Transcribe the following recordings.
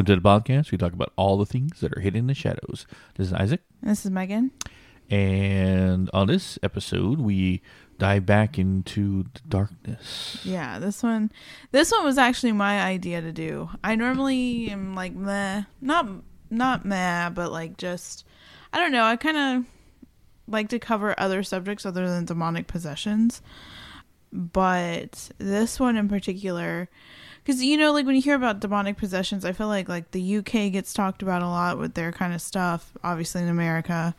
Welcome to the podcast. We talk about all the things that are hidden in the shadows. This is Isaac. This is Megan. And on this episode, we dive back into the darkness. Yeah, this one this one was actually my idea to do. I normally am like meh. Not not meh, but like just I don't know, I kinda like to cover other subjects other than demonic possessions. But this one in particular because you know like when you hear about demonic possessions i feel like like the uk gets talked about a lot with their kind of stuff. Obviously in america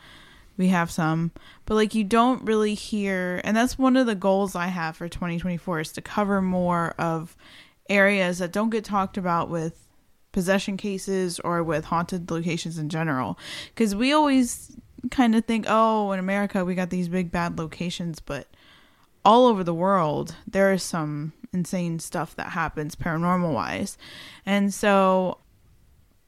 we have some. But like you don't really hear and that's one of the goals i have for 2024 is to cover more of areas that don't get talked about with possession cases or with haunted locations in general. Because we always kind of think oh in america we got these big bad locations but all over the world there is some insane stuff that happens paranormal wise. And so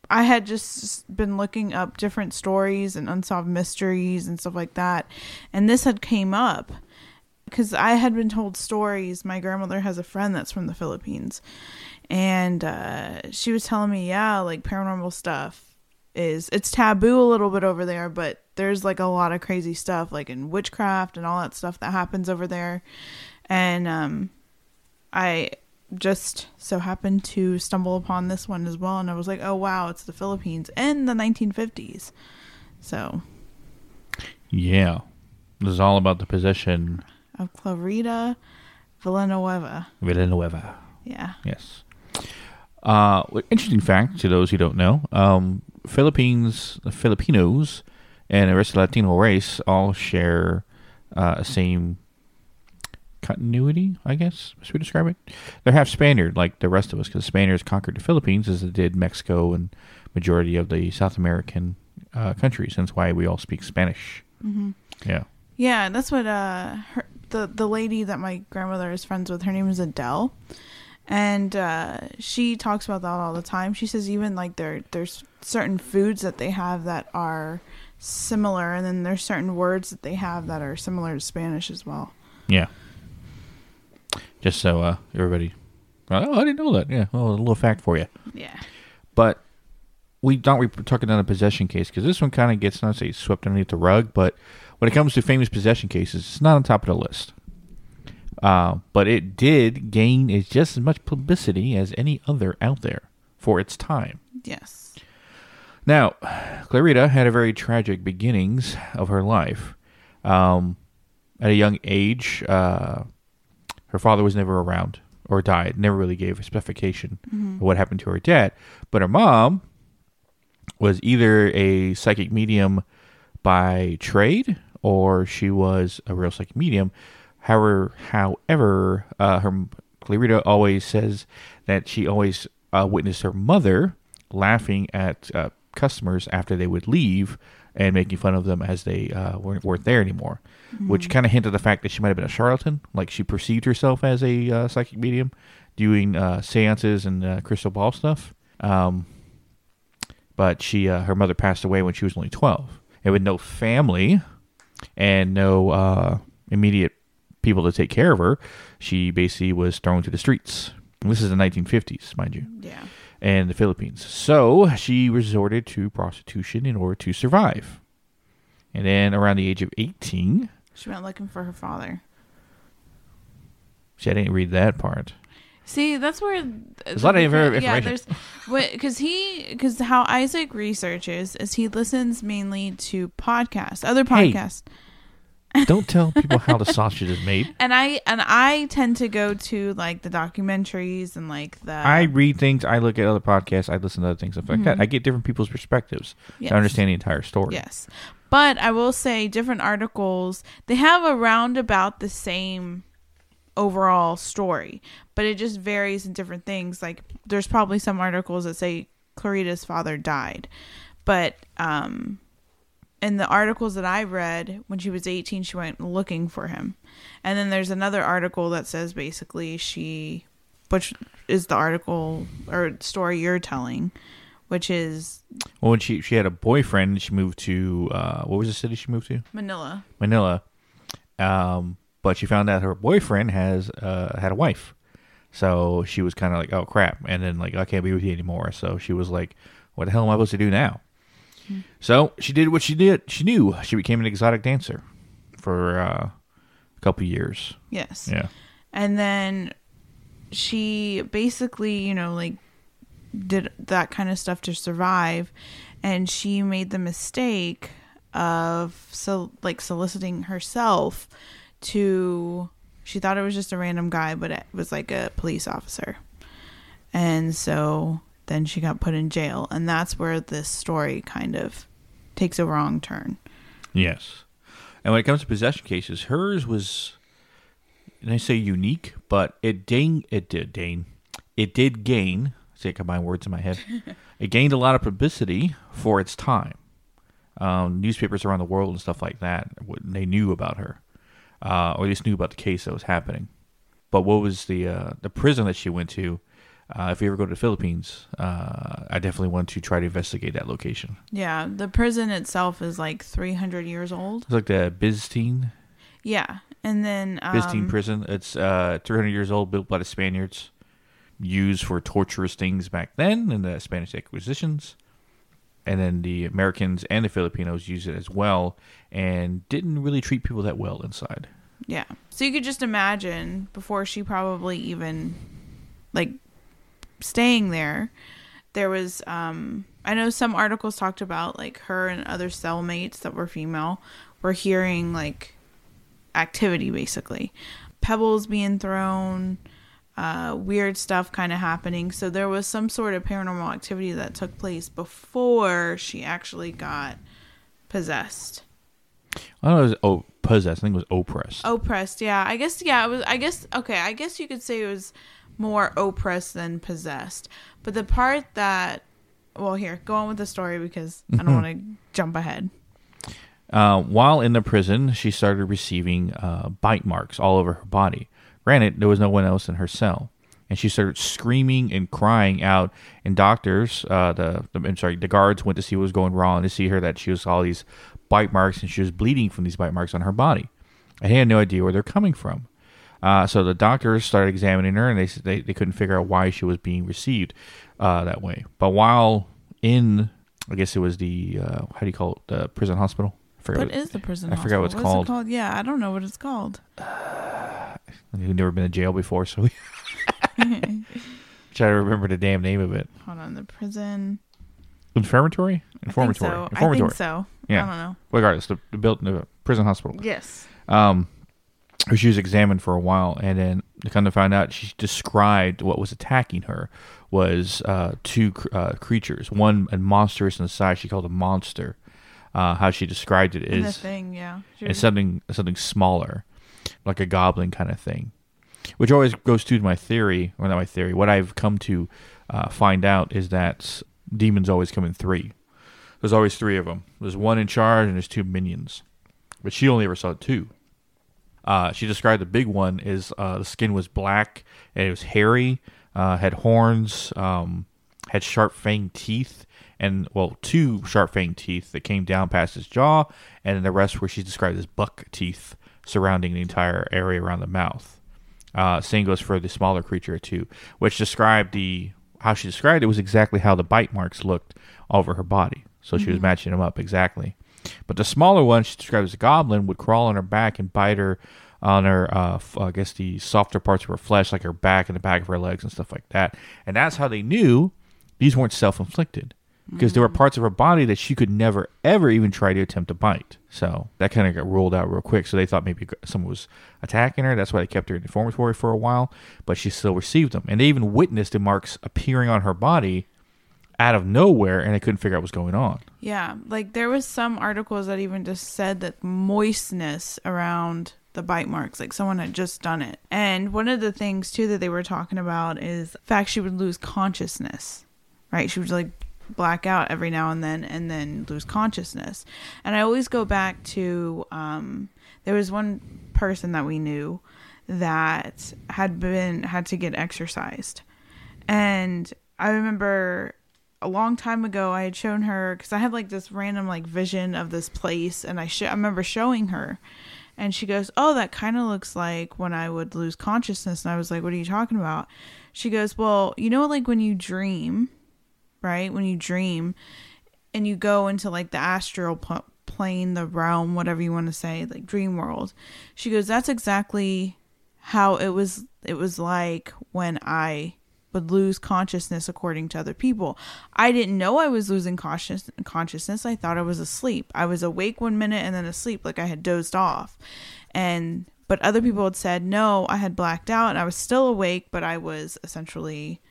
I had just been looking up different stories and unsolved mysteries and stuff like that. And this had came up because I had been told stories. My grandmother has a friend that's from the Philippines. And uh, she was telling me, yeah, like paranormal stuff is it's taboo a little bit over there, but there's like a lot of crazy stuff like in witchcraft and all that stuff that happens over there. And um I just so happened to stumble upon this one as well and I was like, "Oh wow, it's the Philippines in the 1950s." So, yeah. This is all about the possession of Clarita Villanueva. Villanueva. Yeah. Yes. Uh, interesting fact to those who don't know: um, Philippines, Filipinos, and the rest of the Latino race all share uh, same continuity, I guess, as we describe it. They're half Spaniard, like the rest of us, because Spaniards conquered the Philippines as they did Mexico and majority of the South American uh, countries. That's why we all speak Spanish. Mm-hmm. Yeah. Yeah, that's what uh, her, the the lady that my grandmother is friends with. Her name is Adele, and uh, she talks about that all the time. She says even like there there's certain foods that they have that are similar, and then there's certain words that they have that are similar to Spanish as well. Yeah. Just so uh, everybody, oh, I didn't know that. Yeah, well, a little fact for you. Yeah. But we thought we were talking on a possession case because this one kind of gets not say swept underneath the rug, but when it comes to famous possession cases, it's not on top of the list. Uh, but it did gain as just as much publicity as any other out there for its time. Yes. Now, Clarita had a very tragic beginnings of her life. Um, at a young age, uh, her father was never around or died, never really gave a specification mm-hmm. of what happened to her dad. But her mom was either a psychic medium by trade or she was a real psychic medium. However, however, uh, her Clarita always says that she always uh, witnessed her mother laughing at uh, customers after they would leave and making fun of them as they uh, weren't, weren't there anymore, mm-hmm. which kind of hinted the fact that she might have been a charlatan, like she perceived herself as a uh, psychic medium, doing uh, seances and uh, crystal ball stuff. Um, but she, uh, her mother passed away when she was only twelve, and with no family and no uh, immediate people to take care of her, she basically was thrown to the streets. And this is the 1950s, mind you. Yeah and the Philippines. So she resorted to prostitution in order to survive. And then around the age of 18, she went looking for her father. See, I didn't read that part. See, that's where there's a lot of information. Yeah, there's because he because how Isaac researches is he listens mainly to podcasts, other podcasts. Hey, don't tell people how the sausage is made. And I and I tend to go to like the documentaries and like the. I read things. I look at other podcasts. I listen to other things. Stuff like mm-hmm. that. I get different people's perspectives yes. to understand the entire story. Yes, but I will say different articles they have around about the same overall story, but it just varies in different things. Like there's probably some articles that say Clarita's father died, but um in the articles that I read, when she was 18, she went looking for him. And then there's another article that says basically she, which is the article or story you're telling, which is. Well, when she, she had a boyfriend, she moved to, uh, what was the city she moved to? Manila. Manila. Um, but she found out her boyfriend has uh, had a wife. So she was kind of like, "Oh crap!" And then like, "I can't be with you anymore." So she was like, "What the hell am I supposed to do now?" So she did what she did. She knew she became an exotic dancer for uh, a couple years. Yes. Yeah. And then she basically, you know, like did that kind of stuff to survive and she made the mistake of so like soliciting herself to she thought it was just a random guy but it was like a police officer. And so then she got put in jail and that's where this story kind of takes a wrong turn. Yes. And when it comes to possession cases, hers was, and I say unique, but it dang, it did Dane, it did gain. See, I combine words in my head. it gained a lot of publicity for its time. Um, newspapers around the world and stuff like that they knew about her, uh, or at least knew about the case that was happening. But what was the uh, the prison that she went to? Uh, if you ever go to the Philippines, uh, I definitely want to try to investigate that location. Yeah, the prison itself is like 300 years old. It's like the Byzantine Yeah. And then um, Byzantine prison. It's uh, 300 years old, built by the Spaniards, used for torturous things back then in the Spanish acquisitions. And then the Americans and the Filipinos used it as well and didn't really treat people that well inside. Yeah. So you could just imagine before she probably even like staying there, there was um I know some articles talked about like her and other cellmates that were female were hearing like activity basically. Pebbles being thrown, uh weird stuff kind of happening. So there was some sort of paranormal activity that took place before she actually got possessed. I don't know, it was oh, possessed. I think it was oppressed. oppressed yeah i guess yeah it was i guess okay i guess you could say it was more oppressed than possessed but the part that well here go on with the story because i don't want to jump ahead Uh, while in the prison, she started receiving uh, bite marks all over her body. Granted, there was no one else in her cell, and she started screaming and crying out. And doctors, uh, the, the I'm sorry, the guards went to see what was going wrong to see her that she was all these bite marks and she was bleeding from these bite marks on her body. And he had no idea where they're coming from. Uh, so the doctors started examining her, and they, they they couldn't figure out why she was being received uh, that way. But while in, I guess it was the uh, how do you call it, the prison hospital? I forgot what is the prison I forgot what? What's called. it called yeah i don't know what it's called You've never been to jail before, so we try to remember the damn name of it. hold on the prison Infirmatory? I think Informatory. so. I think so Yeah. i don't know Regardless, the, the built the prison hospital. yes Um, where she was examined for a while, and then to kind of find out, she described what was attacking her was uh, two uh, creatures. One a monstrous in the size, she called a monster. Uh, how she described it the thing yeah it's something something smaller, like a goblin kind of thing, which always goes to my theory, or not my theory. What I've come to uh, find out is that demons always come in three. There's always three of them. There's one in charge, and there's two minions. But she only ever saw two. Uh, she described the big one is uh, the skin was black and it was hairy, uh, had horns, um, had sharp fang teeth, and well, two sharp fang teeth that came down past his jaw, and then the rest were she described as buck teeth surrounding the entire area around the mouth. Uh, same goes for the smaller creature too, which described the how she described it was exactly how the bite marks looked over her body. So she was matching them up exactly. But the smaller one, she described as a goblin, would crawl on her back and bite her on her, uh, f- I guess, the softer parts of her flesh, like her back and the back of her legs and stuff like that. And that's how they knew these weren't self inflicted. Because there were parts of her body that she could never, ever even try to attempt to bite. So that kind of got ruled out real quick. So they thought maybe someone was attacking her. That's why they kept her in the reformatory for a while. But she still received them. And they even witnessed the marks appearing on her body out of nowhere, and I couldn't figure out what's going on. Yeah, like there was some articles that even just said that moistness around the bite marks, like someone had just done it. And one of the things too that they were talking about is the fact she would lose consciousness. Right? She would like black out every now and then and then lose consciousness. And I always go back to um there was one person that we knew that had been had to get exorcised. And I remember a long time ago I had shown her because I had like this random like vision of this place, and I sh- I remember showing her, And she goes, Oh, that kind of looks like when I would lose consciousness. And I was like, What are you talking about? She goes, Well, you know, like when you dream, right? When you dream and you go into like the astral pl- plane, the realm, whatever you want to say, like dream world. She goes, That's exactly how it was it was like when I would lose consciousness according to other people. I didn't know I was losing conscious consciousness. I thought I was asleep. I was awake one minute and then asleep like I had dozed off. And but other people had said no, I had blacked out and I was still awake, but I was essentially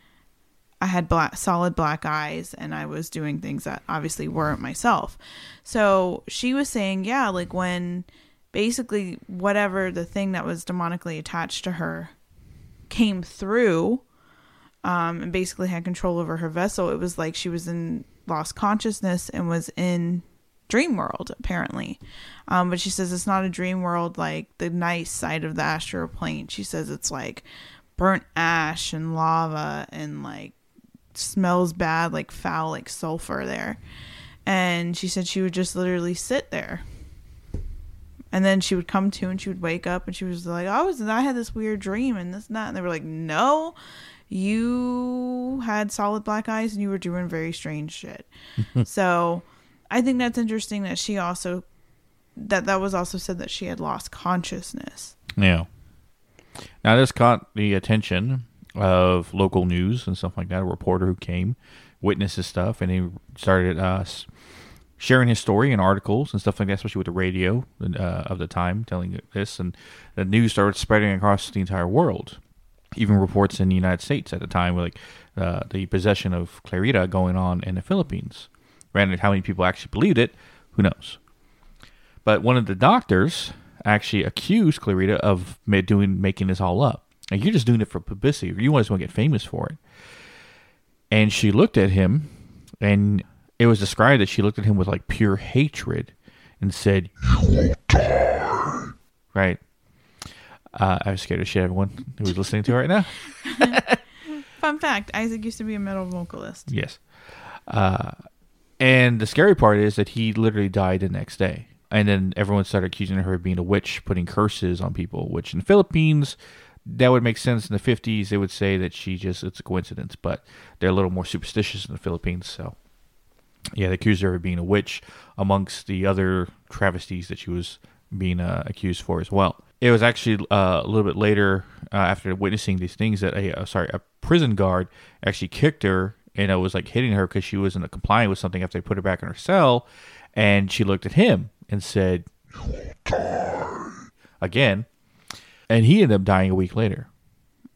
I had black solid black eyes and I was doing things that obviously weren't myself. So she was saying, yeah, like when basically whatever the thing that was demonically attached to her came through um, and basically had control over her vessel, it was like she was in lost consciousness and was in dream world apparently. Um, but she says it's not a dream world like the nice side of the astral plane. She says it's like burnt ash and lava and like smells bad, like foul, like sulfur there. And she said she would just literally sit there. And then she would come to and she would wake up and she was like, I was I had this weird dream and this and that. And they were like, No, you had solid black eyes and you were doing very strange shit. so I think that's interesting that she also that that was also said that she had lost consciousness. Yeah. Now this caught the attention of local news and stuff like that. A reporter who came, witnessed this stuff, and he started uh, sharing his story in articles and stuff like that, especially with the radio uh, of the time telling this, and the news started spreading across the entire world. Even reports in the United States at the time, were like uh, the possession of Clarita going on in the Philippines. Granted, how many people actually believed it, who knows? But one of the doctors actually accused Clarita of doing making this all up. Like you're just doing it for publicity. You just want to get famous for it. And she looked at him, and it was described that she looked at him with like pure hatred, and said, "You will die." Right. Uh, I was scared to shit everyone who's listening to it right now. Fun fact: Isaac used to be a metal vocalist. Yes. Uh, and the scary part is that he literally died the next day. And then everyone started accusing her of being a witch, putting curses on people, which in the Philippines, that would make sense. In the 50s, they would say that she just, it's a coincidence, but they're a little more superstitious in the Philippines. So, yeah, they accused her of being a witch amongst the other travesties that she was being uh, accused for as well. It was actually uh, a little bit later, uh, after witnessing these things, that a uh, sorry a prison guard actually kicked her and it was like hitting her because she wasn't complying with something after they put her back in her cell, and she looked at him and said, again, and he ended up dying a week later.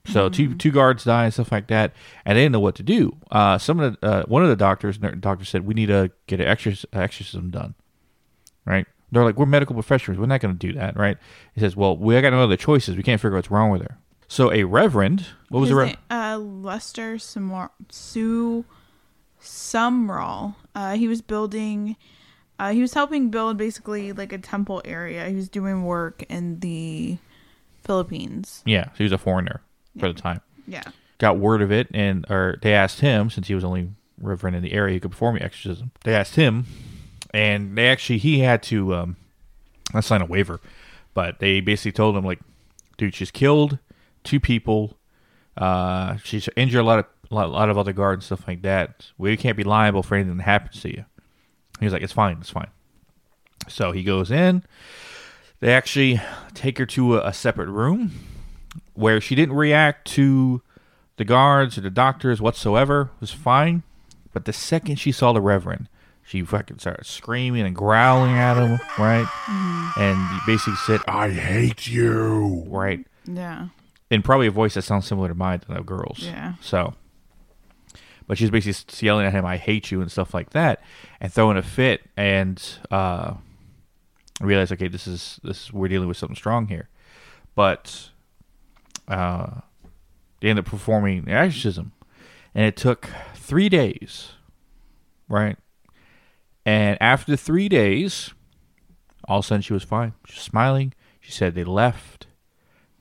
So two two guards die and stuff like that, and they didn't know what to do. Uh, some of the uh, one of the doctors doctor said we need to get an exorcism done, right? They're like we're medical professionals, we're not going to do that, right? He says, well, we got no other choices. We can't figure out what's wrong with her. So a reverend, what was His the name- uh, Lester Sumar- Sue Sumrall. Uh, he was building. Uh, he was helping build basically like a temple area. He was doing work in the Philippines. yeah, so he was a foreigner for the time. Yeah. got word of it, and or they asked him since he was only reverend in the area, he could perform the exorcism. They asked him, and they actually he had to um, sign a waiver, but they basically told him like, dude, she's killed two people, uh, she's injured a lot of a lot, a lot of other guards and stuff like that. We can't be liable for anything that happens to you. He was like, it's fine, it's fine. So he goes in. They actually take her to a, a separate room where she didn't react to the guards or the doctors whatsoever. It was fine. But the second she saw the Reverend, she fucking started screaming and growling at him, right? And he basically said, I hate you, right? Yeah. In probably a voice that sounds similar to mine to that girl's. Yeah. So, but she's basically yelling at him, "I hate you" and stuff like that, and throwing a fit. And uh, I realized, okay, this is this is, we're dealing with something strong here. But uh, they ended up performing the exorcism, and it took three days, right? And after three days, all of a sudden she was fine. She was smiling. She said they left.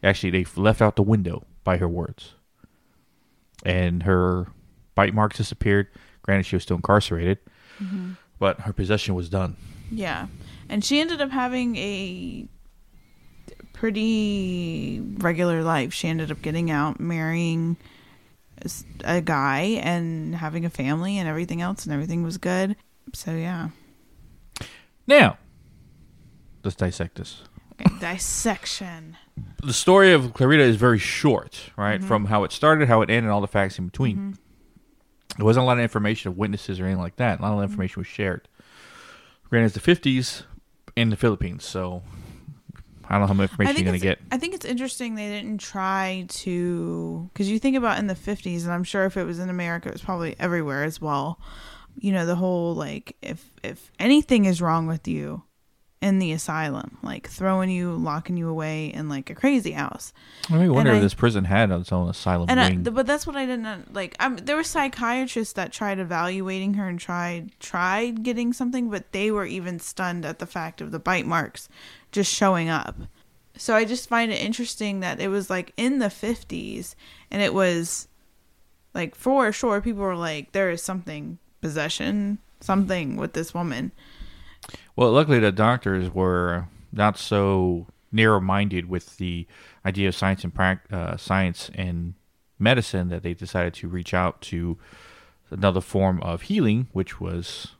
Actually, they left out the window by her words. And her bite marks disappeared. Granted, she was still incarcerated, mm-hmm. but her possession was done. Yeah. And she ended up having a pretty regular life. She ended up getting out, marrying a guy, and having a family, and everything else, and everything was good. So yeah, Now, let's dissect this. okay, dissection. The story of Clarita is very short, right? Mm-hmm. From how it started, how it ended, all the facts in between. There wasn't a lot of information of witnesses or anything like that. A lot of Mm-hmm. information was shared. Granted, it's the 50s in the Philippines, so I don't know how much information you're going to get. I think it's interesting they didn't try to because you think about in the 50s and I'm sure if it was in America it was probably everywhere as well. You know the whole like if if anything is wrong with you in the asylum, like throwing you, locking you away in like a crazy house. I mean, wonder if I- this prison had its own asylum And wing. th- but that's what I didn't like. Um, there were psychiatrists that tried evaluating her and tried tried getting something, but they were even stunned at the fact of the bite marks just showing up. So I just find it interesting that it was like in the fifties, and it was like for sure people were like, there is something possession, something with this woman. Well, luckily the doctors were not so narrow-minded with the idea of science and uh, science and medicine that they decided to reach out to another form of healing, which was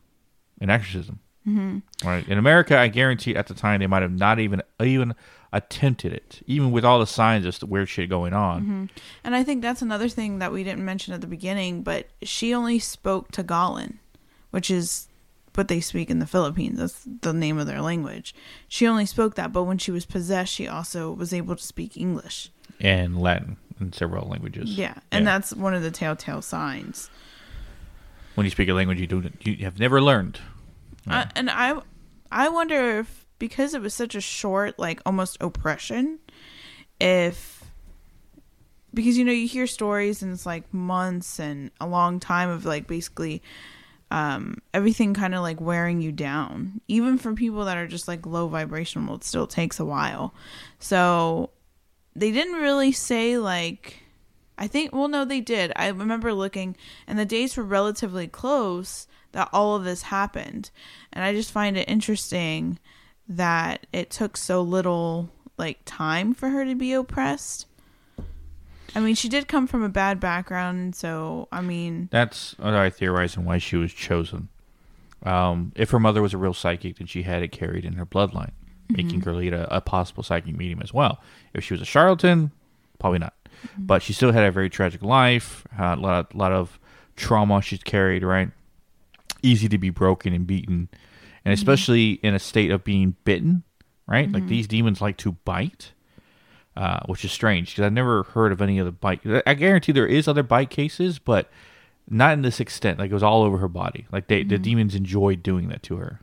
an exorcism. Mm-hmm. Right in America, I guarantee at the time they might have not even even attempted it, even with all the signs of the weird shit going on. And I think that's another thing that we didn't mention at the beginning, but she only spoke Tagalog, which is what they speak in the Philippines. That's the name of their language. She only spoke that, but when she was possessed, she also was able to speak English. and Latin in several languages. Yeah, and that's one of the telltale signs. when you speak a language you don't you have never learned. I, and I, I wonder if because it was such a short, like almost oppression, if because you know you hear stories and it's like months and a long time of like basically um everything kind of like wearing you down. Even for people that are just like low vibrational it still takes a while. So they didn't really say like I think well no they did. I remember looking and the dates were relatively close that all of this happened. And I just find it interesting that it took so little like time for her to be oppressed. I mean, she did come from a bad background, so I mean, That's what I theorize and why she was chosen. Um, if her mother was a real psychic, then she had it carried in her bloodline, making her lead a, a possible psychic medium as well. If she was a charlatan, probably not. But she still had a very tragic life, a lot, lot of trauma she's carried, right? Easy to be broken and beaten. And especially in a state of being bitten, right? Like these demons like to bite. uh, which is strange because I've never heard of any other bite. I guarantee there is other bite cases, but not in this extent. Like it was all over her body. Like they, the demons enjoyed doing that to her,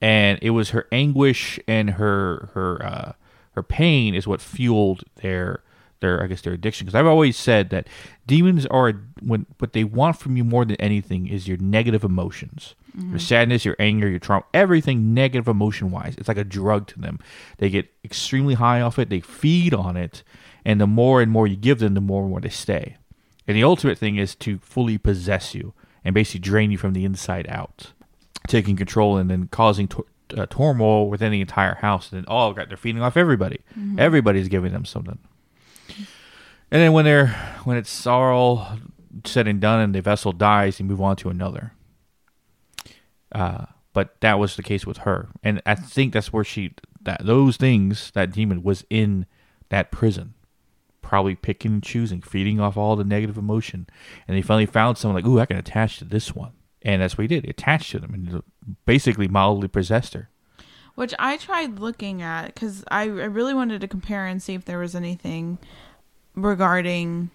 and it was her anguish and her her uh, her pain is what fueled their their I guess their addiction. Because I've always said that demons are when what they want from you more than anything is your negative emotions, your sadness, your anger, your trauma, everything negative emotion wise. It's like a drug to them. They get extremely high off it. They feed on it, and the more and more you give them, the more and more they stay. And the ultimate thing is to fully possess you and basically drain you from the inside out, taking control and then causing uh, turmoil within the entire house. And then, oh, God, they're feeding off everybody. Everybody's giving them something. And then when they're when it's all said and done and the vessel dies, you move on to another. Uh, but that was the case with her, and I think that's where she that those things that demon was in that prison, probably picking and choosing, feeding off all the negative emotion, and they finally found someone like, ooh, I can attach to this one, and that's what he did. He attached to them and basically mildly possessed her. Which I tried looking at because I, I really wanted to compare and see if there was anything regarding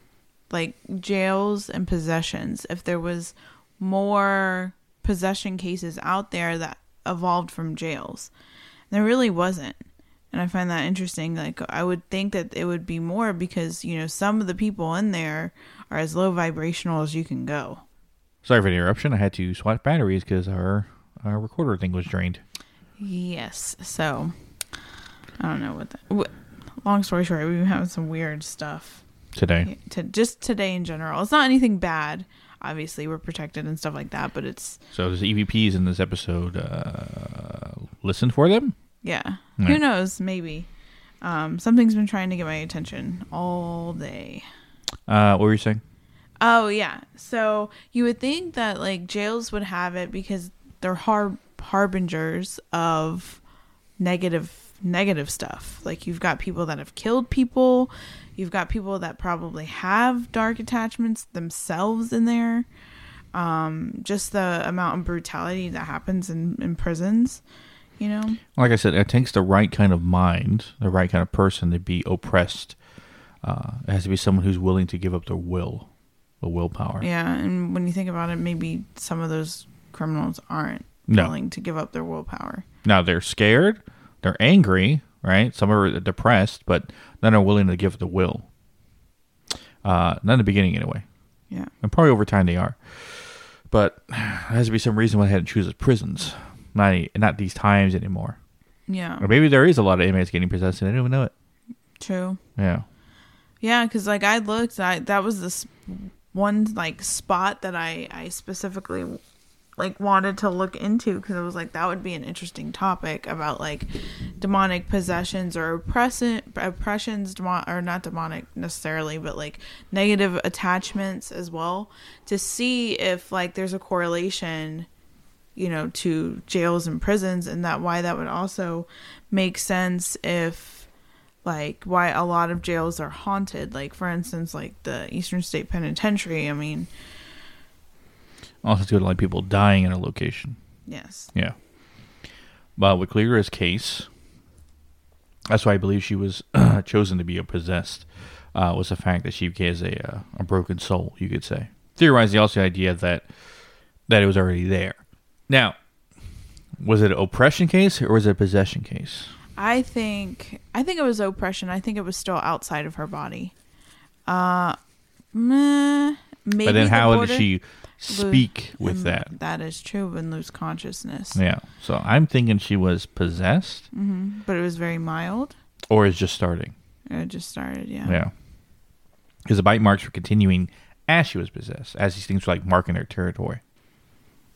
like jails and possessions. If there was more possession cases out there that evolved from jails. There really wasn't. And I find that interesting. Like, I would think that it would be more because, you know, some of the people in there are as low vibrational as you can go. Sorry for the interruption. I had to swap batteries because our our recorder thing was drained. Yes. So I don't know what that. wh- Long story short, we've been having some weird stuff today. to just today in general. It's not anything bad. Obviously, we're protected and stuff like that, but it's So there's EVPs in this episode. Uh, listen for them. yeah. Right. Who knows? Maybe. Um, something's been trying to get my attention all day. Uh, what were you saying? Oh yeah. So you would think that like jails would have it because they're har- harbingers of negative negative stuff. Like you've got people that have killed people, you've got people that probably have dark attachments themselves in there. Um, just the amount of brutality that happens in, in prisons, you know. Like I said, it takes the right kind of mind, the right kind of person to be oppressed. Uh, it has to be someone who's willing to give up their will, the willpower. Yeah, and when you think about it, maybe some of those criminals aren't No. willing to give up their willpower. Now they're scared, they're angry, right? Some are depressed, but none are willing to give the will. Uh, not in the beginning, anyway, Yeah. and probably over time they are. But there has to be some reason why they had to choose as prisons, not not these times anymore. Yeah. Or maybe there is a lot of inmates getting possessed and they don't even know it. True. Yeah. Yeah, because like I looked, I that was this one like spot that I I specifically like wanted to look into because it was like that would be an interesting topic about like demonic possessions or oppression oppressions or not demonic necessarily but like negative attachments as well to see if like there's a correlation you know to jails and prisons and that why that would also make sense if like why a lot of jails are haunted. Like for instance like the eastern state penitentiary i mean Also, to like people dying in a location. yes Yeah. But with Cleara's case, that's why I believe she was chosen to be a possessed. Uh, was the fact that she has a uh, a broken soul, you could say. Theorized also the idea that that it was already there. Now, was it an oppression case or was it a possession case? i think i think it was oppression i think it was still outside of her body uh meh, maybe but then the how did she speak with that? that is true and lose consciousness Yeah. So I'm thinking she was possessed hmm but it was very mild or is just starting. it just started yeah Yeah. Because the bite marks were continuing as she was possessed, as these things were like marking their territory.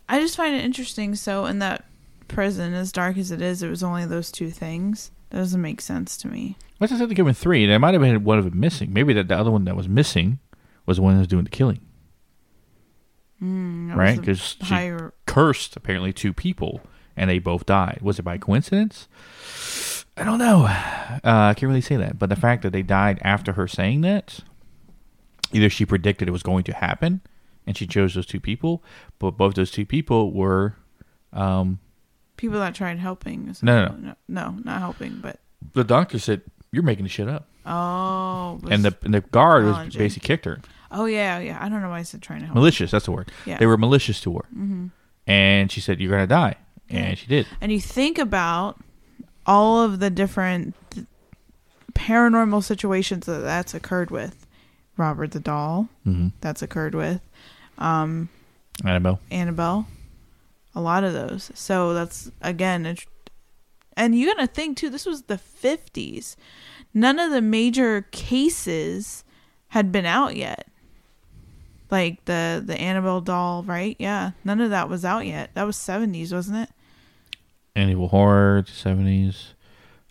I just find it interesting. So in that prison, as dark as it is, it was only those two things. That doesn't make sense to me. What's I said to give him three? There might have been one of them missing. Maybe that the other one that was missing was the one that was doing the killing, Mm, right? Because a she higher. cursed apparently two people and they both died. Was it by coincidence? I don't know. Uh, I can't really say that. But the fact that they died after her saying that, either she predicted it was going to happen and she chose those two people, but both those two people were um, People that tried helping. No, no, no, no, not helping, but the doctor said you're making the shit up, oh, and the and the guard was basically kicked her. Oh yeah, yeah. I don't know why I said trying to help. Malicious, that's the word. Yeah. They were malicious to her, hmm and she said you're gonna die, and she did. And you think about all of the different th- paranormal situations that that's occurred with. Robert the doll, Mm-hmm. that's occurred with. Um, Annabelle. Annabelle. A lot of those. So that's again, it, and you gotta think too. This was the fifties. None of the major cases had been out yet. Like the the Annabelle doll, right? Yeah, none of that was out yet. That was seventies, wasn't it? Amityville Horror, seventies,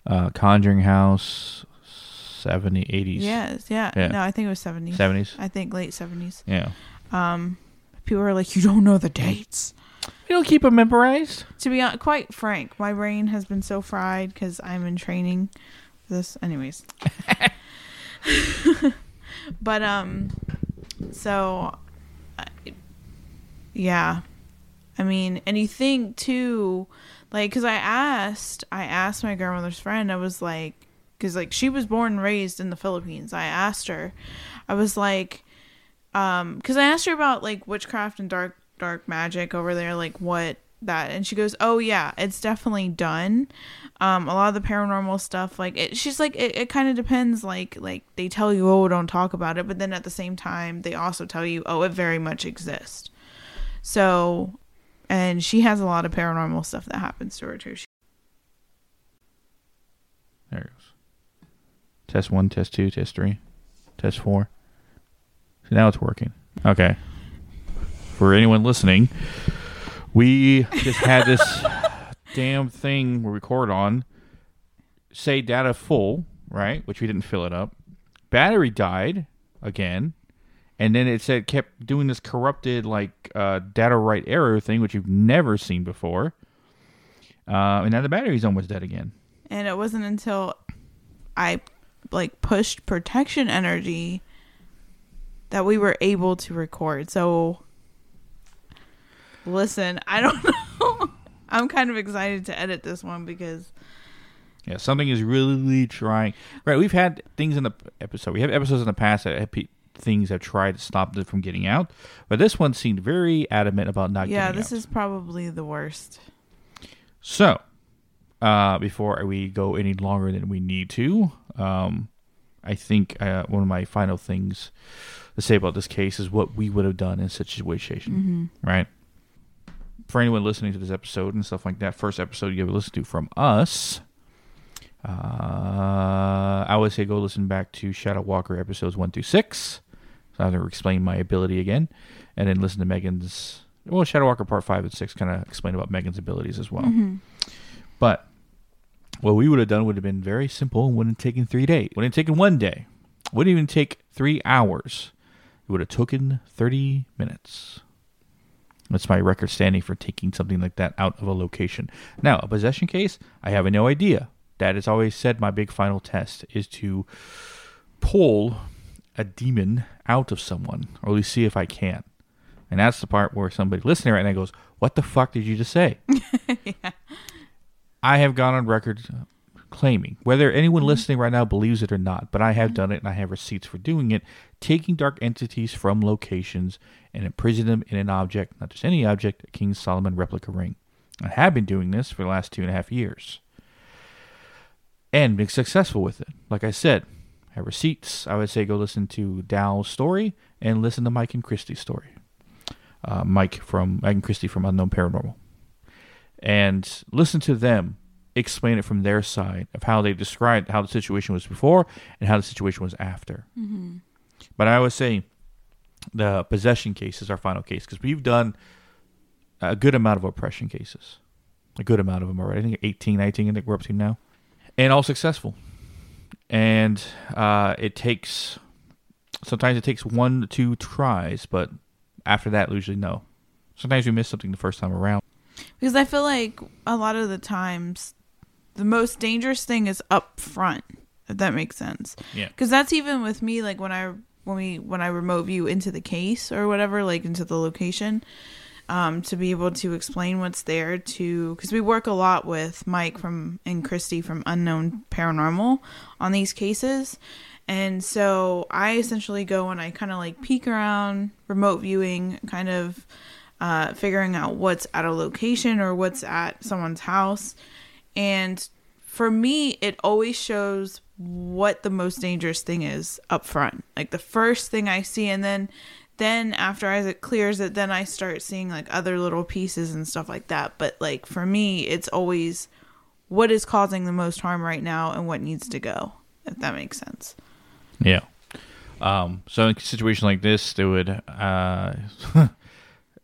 uh, Conjuring House, 70s, 80s, Yes, yeah. Yeah. No, I think it was seventies. seventies. I think late seventies. Yeah, Um, people are like, you don't know the dates. you don't keep them memorized. To be hon- quite frank, my brain has been so fried because I'm in training this. Anyways. but, um, so, yeah. I mean, and you think too, like, because I asked, I asked my grandmother's friend, I was like, because, like, she was born and raised in the Philippines. I asked her, I was like, um because i asked her about like witchcraft and dark dark magic over there like what that and she goes oh yeah it's definitely done um a lot of the paranormal stuff like it, she's like it, it kind of depends like like they tell you oh don't talk about it but then at the same time they also tell you oh it very much exists so and she has a lot of paranormal stuff that happens to her too she, There it goes. Test one, test two, test three, test four. So now it's working. Okay. For anyone listening, we just had this damn thing we record on say data full, right? Which we didn't fill it up. Battery died again, and then it said kept doing this corrupted like uh, data write error thing, which you've never seen before. Uh, and now the battery's almost dead again. And it wasn't until I like pushed protection energy that we were able to record. So listen, I don't know. I'm kind of excited to edit this one because Yeah, something is really trying. Right, we've had things in the episode. We have episodes in the past that have pe- things have tried to stop it from getting out, but this one seemed very adamant about not yeah, this out. is probably the worst. So, uh, before we go any longer than we need to, um, I think uh, one of my final things to say about this case is what we would have done in such a situation, right? For anyone listening to this episode and stuff like that, first episode you ever listened to from us, uh, I would say go listen back to Shadow Walker episodes one through six. So I have to explain my ability again, and then listen to Megan's. Well, Shadow Walker part five and six kind of explain about Megan's abilities as well. But what we would have done would have been very simple and wouldn't have taken three days. Wouldn't have taken one day. Wouldn't even take three hours. It would have taken 30 minutes. That's my record standing for taking something like that out of a location. Now, a possession case, I have no idea. That has always said my big final test is to pull a demon out of someone, or at least see if I can. And that's the part where somebody listening right now goes, What the fuck did you just say? I have gone on record claiming, whether anyone listening right now believes it or not, but I have done it and I have receipts for doing it, taking dark entities from locations and imprisoning them in an object, not just any object, a King Solomon replica ring. I have been doing this for the last two and a half years. And been successful with it. Like I said, I have receipts. I would say go listen to Dow's story and listen to Mike and Christie's story. Uh, Mike from Mike and Christie from Unknown Paranormal and listen to them explain it from their side of how they described how the situation was before and how the situation was after. But I always say the possession case is our final case because we've done a good amount of oppression cases, a good amount of them already. I think 18, 19, I think we're up to now, and all successful. And uh, it takes sometimes it takes one to two tries, but after that, usually no. Sometimes we miss something the first time around. Because I feel like a lot of the times the most dangerous thing is up front, if that makes sense. Yeah. Because that's even with me, like when I when we when I remote view into the case or whatever, like into the location, um, to be able to explain what's there to because we work a lot with Mike from and Christy from Unknown Paranormal on these cases. And so I essentially go and I kind of like peek around, remote viewing, kind of uh, figuring out what's at a location or what's at someone's house. And for me, it always shows what the most dangerous thing is up front. Like the first thing I see, and then then after it clears it, then I start seeing like other little pieces and stuff like that. But like for me, it's always what is causing the most harm right now and what needs to go. If that makes sense. Yeah. Um, so in a situation like this, they would uh,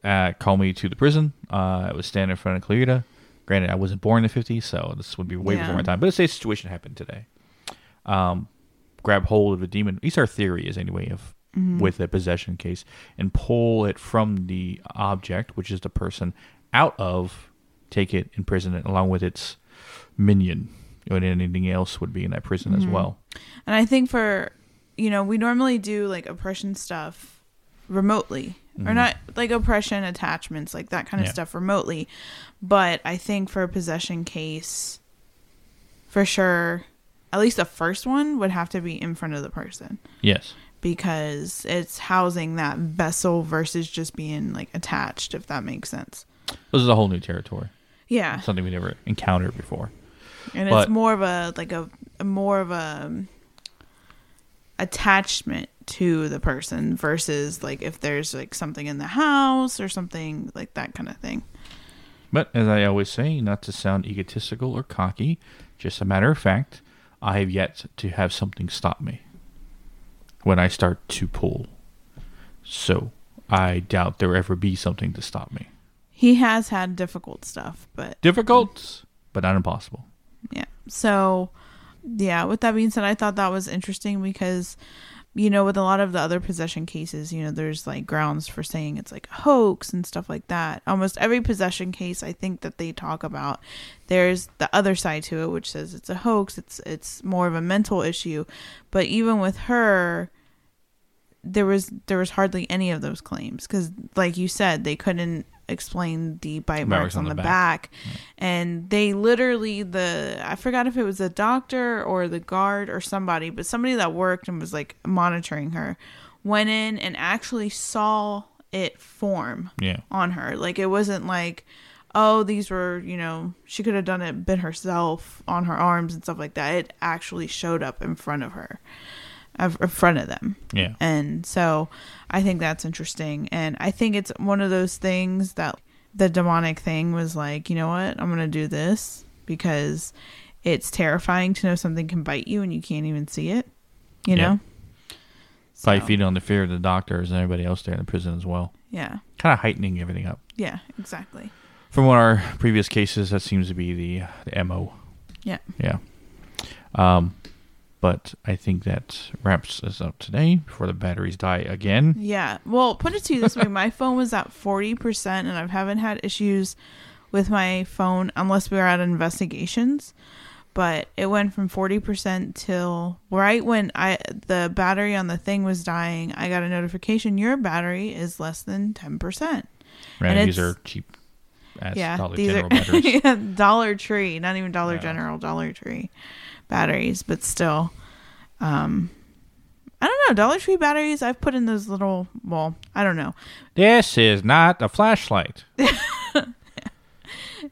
uh, call me to the prison. Uh, I was standing in front of Clarita. Granted, I wasn't born in the 50s, so this would be way Yeah. before my time. But let's say a situation happened today. Um, grab hold of a demon. At least our theory is anyway of with a possession case, and pull it from the object, which is the person, out of, take it, imprison it along with its minion. And anything else would be in that prison as well. And I think for, you know, we normally do like oppression stuff remotely, or not like oppression attachments, like that kind of Yeah. stuff remotely. But I think for a possession case, for sure, at least the first one would have to be in front of the person Yes. because it's housing that vessel versus just being like attached, if that makes sense. This is a whole new territory. Yeah. Something we never encountered before. and But- it's more of a like a, a more of a um, attachment to the person versus like if there's like something in the house or something like that kind of thing But as I always say, not to sound egotistical or cocky, just a matter of fact, I have yet to have something stop me when I start to pull. So I doubt there will ever be something to stop me. he has had difficult stuff but Difficult, but not impossible. yeah so yeah, with that being said, I thought that was interesting because, you know, with a lot of the other possession cases, you know, there's like grounds for saying it's like a hoax and stuff like that. Almost every possession case I think that they talk about, there's the other side to it, which says it's a hoax. It's it's more of a mental issue. But even with her, there was there was hardly any of those claims because, like you said, they couldn't explain the bite marks on, the, back, and they literally the I forgot if it was the doctor or the guard or somebody, but somebody that worked and was like monitoring her went in and actually saw it form Yeah. on her. Like it wasn't like, oh, these were, you know, she could have done it bit herself on her arms and stuff like that. It actually showed up in front of her, in front of them. Yeah. And so I think that's interesting. And I think it's one of those things that the demonic thing was like, you know what? I'm going to do this because it's terrifying to know something can bite you and you can't even see it, you Yeah. know? Probably So, feeding on the fear of the doctors and everybody else there in the prison as well. Yeah. Kind of heightening everything up. Yeah, exactly. From one of our previous cases, that seems to be the, the MO. Yeah. Yeah. Um, but I think that wraps us up today before the batteries die again. Yeah. Well, put it to you this way my phone was at 40%, and I haven't had issues with my phone unless we were at investigations. But it went from 40% till right when I the battery on the thing was dying, I got a notification your battery is less than 10%. Right, And these are cheap as yeah, Dollar these General are batteries. yeah, Dollar Tree, not even Dollar Yeah. General, Dollar Tree batteries, but still. Um I don't know, Dollar Tree batteries, I've put in those little well, I don't know. This is not a flashlight.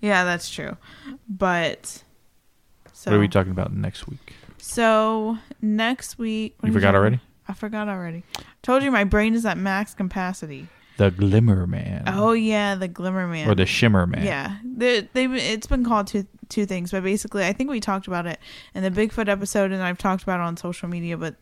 Yeah, that's true. But so What are we talking about next week? so next week You forgot talking- already? I forgot already. Told you my brain is at max capacity. The Glimmer Man. Oh yeah, the Glimmer Man. Or the Shimmer Man. Yeah, they they it's been called two two things, but basically, I think we talked about it in the Bigfoot episode, and I've talked about it on social media. But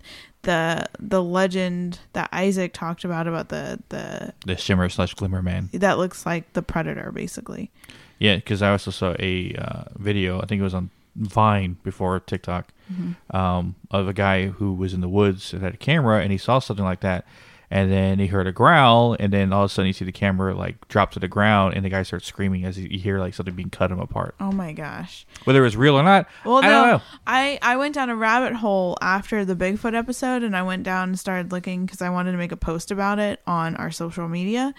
the the legend that Isaac talked about about the the The Shimmer slash Glimmer Man. that looks like the predator, basically. Yeah, because I also saw a uh, video. I think it was on Vine before TikTok, um, of a guy who was in the woods and had a camera, and he saw something like that, and then he heard a growl, and then all of a sudden you see the camera like drop to the ground, and the guy starts screaming as you hear like something being cut him apart. Oh my gosh. Whether it was real or not, Well, I no, don't know. I I went down a rabbit hole after the Bigfoot episode, and I went down and started looking because I wanted to make a post about it on our social media,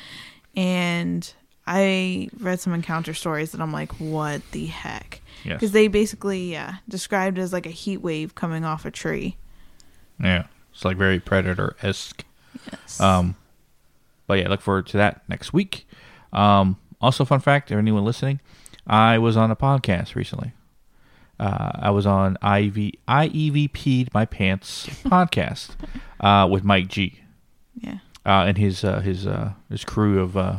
and I read some encounter stories that I'm like, what the heck? Yes. Because they basically yeah described as like a heat wave coming off a tree. Yeah, it's like very predator esque. Yes. Um, but yeah, look forward to that next week. Um, also, fun fact: for anyone listening, I was on a podcast recently. Uh, I was on IV IEVP'd my pants podcast uh, with Mike G yeah. uh, and his uh, his uh, his crew of uh,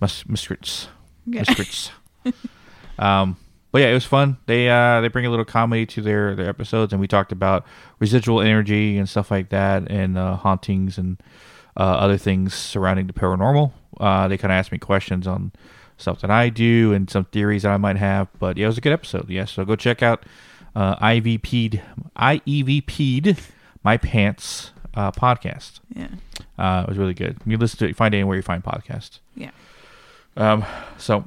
miscreants. Yeah. Miscreants. um, but yeah, it was fun. They uh, they bring a little comedy to their, their episodes, and we talked about residual energy and stuff like that, and uh, hauntings and uh, other things surrounding the paranormal. Uh, they kind of asked me questions on stuff that I do and some theories that I might have. But yeah, it was a good episode. Yeah, so go check out uh, IVP'd IEVP'd my pants uh, podcast. Yeah. Uh, it was really good. You listen to it, find it anywhere you find podcasts. Yeah. Um, so,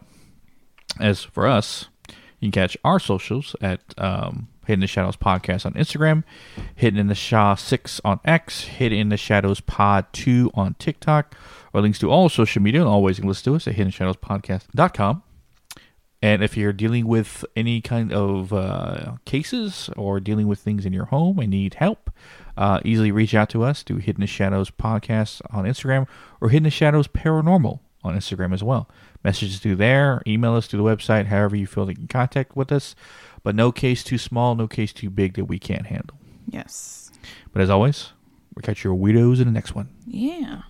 as for us, you can catch our socials at um, Hidden in the Shadows Podcast on Instagram, Hidden in the Shaw 6 on X, Hidden in the Shadows Pod 2 on TikTok, or links to all social media. And always you can listen to us at hiddenshadowspodcast.com. And if you're dealing with any kind of uh, cases or dealing with things in your home and need help, uh, easily reach out to us to Hidden in the Shadows Podcast on Instagram or Hidden in the Shadows Paranormal on Instagram as well. Message us through there, email us through the website, however you feel that you can contact with us. But no case too small, no case too big that we can't handle. Yes. But as always, we'll catch your weirdos in the next one. Yeah.